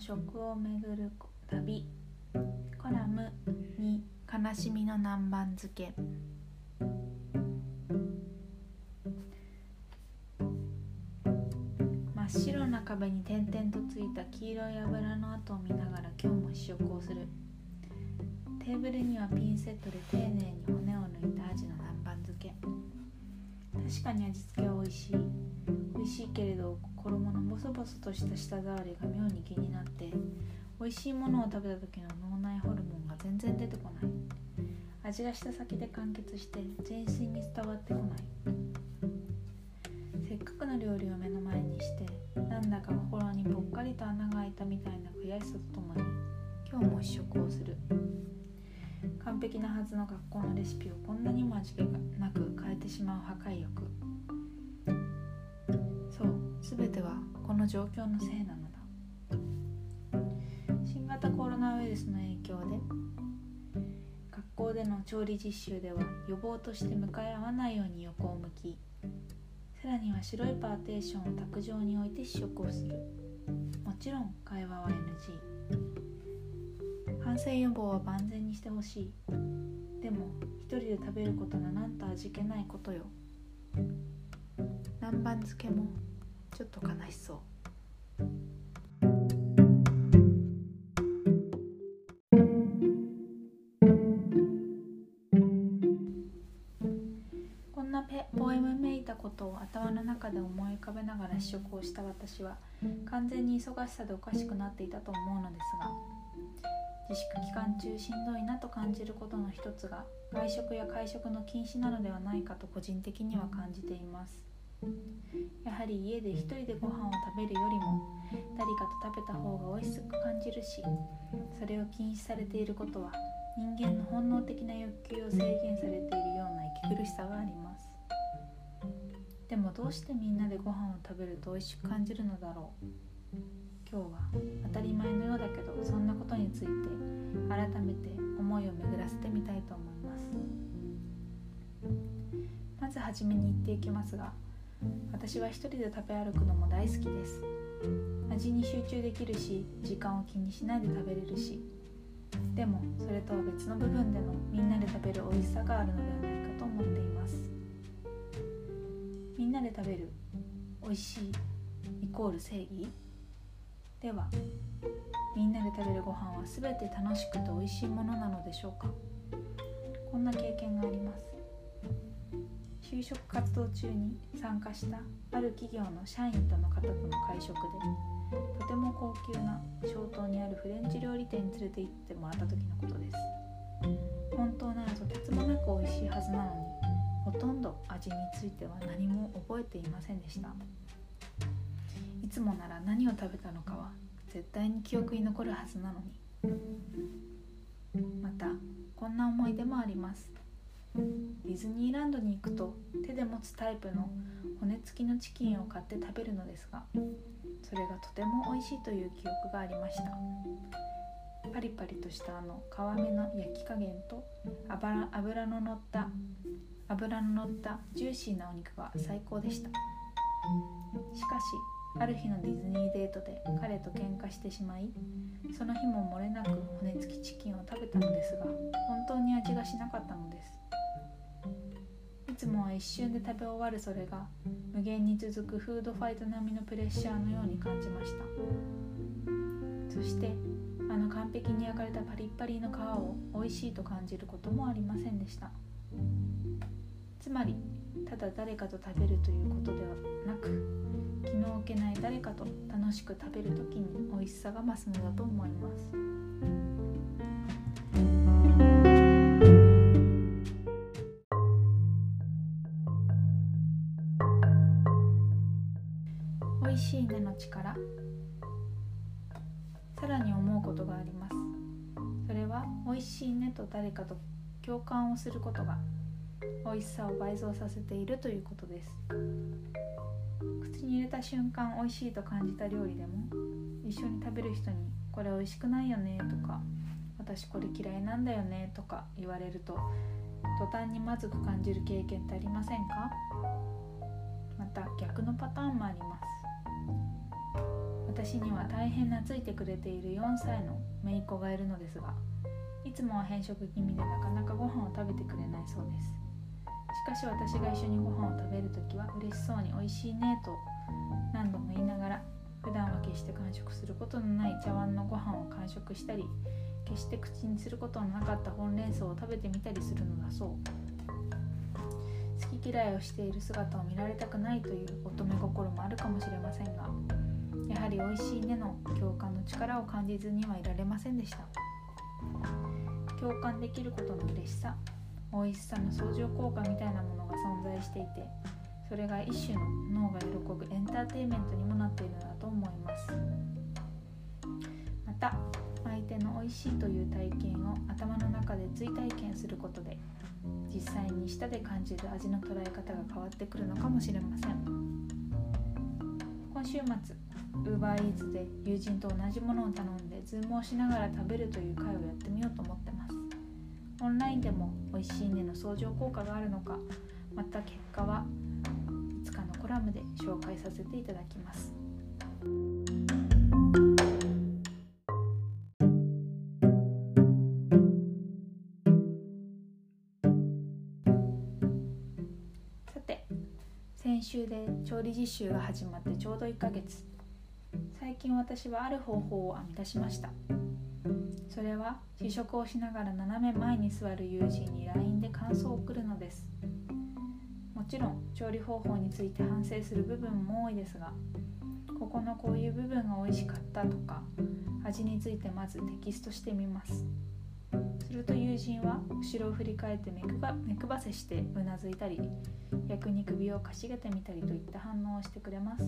食をめぐる旅。コラム2悲しみの南蛮漬け。真っ白な壁に点々とついた黄色い油の跡を見ながら今日も試食をする。テーブルにはピンセットで丁寧に骨を抜いたアジの南蛮漬け。確かに味付けは味しい美味しいけれど衣のボソボソとした舌触りが妙に気になって美味しいものを食べた時の脳内ホルモンが全然出てこない。味がした先で完結して全身に伝わってこない。せっかくの料理を目の前にしてなんだか心にぽっかりと穴が開いたみたいな悔しさとともに今日も試食をする。完璧なはずの学校のレシピをこんなにも味気がなく変えてしまう破壊欲全てはこの状況のせいなのだ。新型コロナウイルスの影響で学校での調理実習では予防として向かい合わないように横を向きさらには白いパーテーションを卓上に置いて試食をする。もちろん会話は NG 感染予防は万全にしてほしい。でも一人で食べることのなんと味気ないことよ。南蛮漬けもちょっと悲しそう。こんなポエムめいたことを頭の中で思い浮かべながら試食をした私は完全に忙しさでおかしくなっていたと思うのですが自粛期間中しんどいなと感じることの一つが外食や会食の禁止なのではないかと個人的には感じています。やはり家で一人でご飯を食べるよりも誰かと食べた方が美味しく感じるしそれを禁止されていることは人間の本能的な欲求を制限されているような息苦しさがあります。でもどうしてみんなでご飯を食べると美味しく感じるのだろう。今日は当たり前のようだけどそんなことについて改めて思いを巡らせてみたいと思います。まずはじめに言っていきますが私は一人で食べ歩くのも大好きです。味に集中できるし時間を気にしないで食べれるし。でもそれとは別の部分でのみんなで食べる美味しさがあるのではないかと思っています。みんなで食べる美味しいイコール正義？ではみんなで食べるご飯は全て楽しくて美味しいものなのでしょうか？こんな経験があります。就職活動中に参加したある企業の社員との方との会食でとても高級な小島にあるフレンチ料理店に連れて行ってもらった時のことです。本当ならとてつもなく美味しいはずなのにほとんど味については何も覚えていませんでした。いつもなら何を食べたのかは絶対に記憶に残るはずなのに。またこんな思い出もあります。ディズニーランドに行くと手で持つタイプの骨付きのチキンを買って食べるのですがそれがとても美味しいという記憶がありました。パリパリとしたあの皮目の焼き加減と油の乗った油の乗ったジューシーなお肉が最高でした。しかしある日のディズニーデートで彼と喧嘩してしまいその日も漏れなく骨付きチキンを食べたのですが本当に味がしなかったのです。つもは一瞬で食べ終わるそれが無限に続くフードファイト並みのプレッシャーのように感じました。そしてあの完璧に焼かれたパリッパリの皮を美味しいと感じることもありませんでした。つまりただ誰かと食べるということではなく気の置けない誰かと楽しく食べる時に美味しさが増すのだと思います。美味しい根の力。さらに思うことがあります。それは美味しいねと誰かと共感をすることが美味しさを倍増させているということです。口に入れた瞬間美味しいと感じた料理でも一緒に食べる人に「これ美味しくないよね」とか「私これ嫌いなんだよね」とか言われると途端にまずく感じる経験ってありませんか？また逆のパターンもあります。私には大変懐いてくれている4歳の姪っ子がいるのですがいつもは偏食気味でなかなかご飯を食べてくれないそうです。しかし私が一緒にご飯を食べるときは嬉しそうに美味しいねと何度も言いながら普段は決して完食することのない茶碗のご飯を完食したり決して口にすることのなかったほうれん草を食べてみたりするのだそう。好き嫌いをしている姿を見られたくないという乙女心もあるかもしれませんがやはり美味しいねの共感の力を感じずにはいられませんでした。共感できることの嬉しさ美味しさの相乗効果みたいなものが存在していてそれが一種の脳が喜ぶエンターテインメントにもなっているのだと思います。また相手の美味しいという体験を頭の中で追体験することで実際に舌で感じる味の捉え方が変わってくるのかもしれません。今週末 UberEats で友人と同じものを頼んでズームをしながら食べるという会をやってみようと思ってます。オンラインでも美味しいねの相乗効果があるのかまた結果はいつかのコラムで紹介させていただきます。さて先週で調理実習が始まってちょうど1ヶ月。最近私はある方法を編み出しました。それは試食をしながら斜め前に座る友人に LINE で感想を送るのです。もちろん調理方法について反省する部分も多いですがここのこういう部分が美味しかったとか味についてまずテキストしてみます。すると友人は後ろを振り返って目くば目くばせしてうなずいたり逆に首をかしげてみたりといった反応をしてくれます。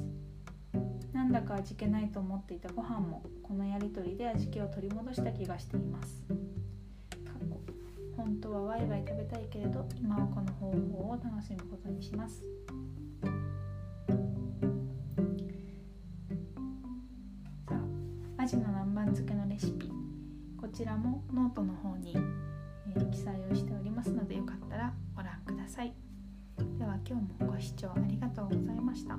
なんだか味気ないと思っていたご飯もこのやりとりで味気を取り戻した気がしています。本当はワイワイ食べたいけれど今はこの方法を楽しむことにします。さあアジの南蛮漬けのレシピ。こちらもノートの方に、えー、記載をしておりますのでよかったらご覧ください。では今日もご視聴ありがとうございました。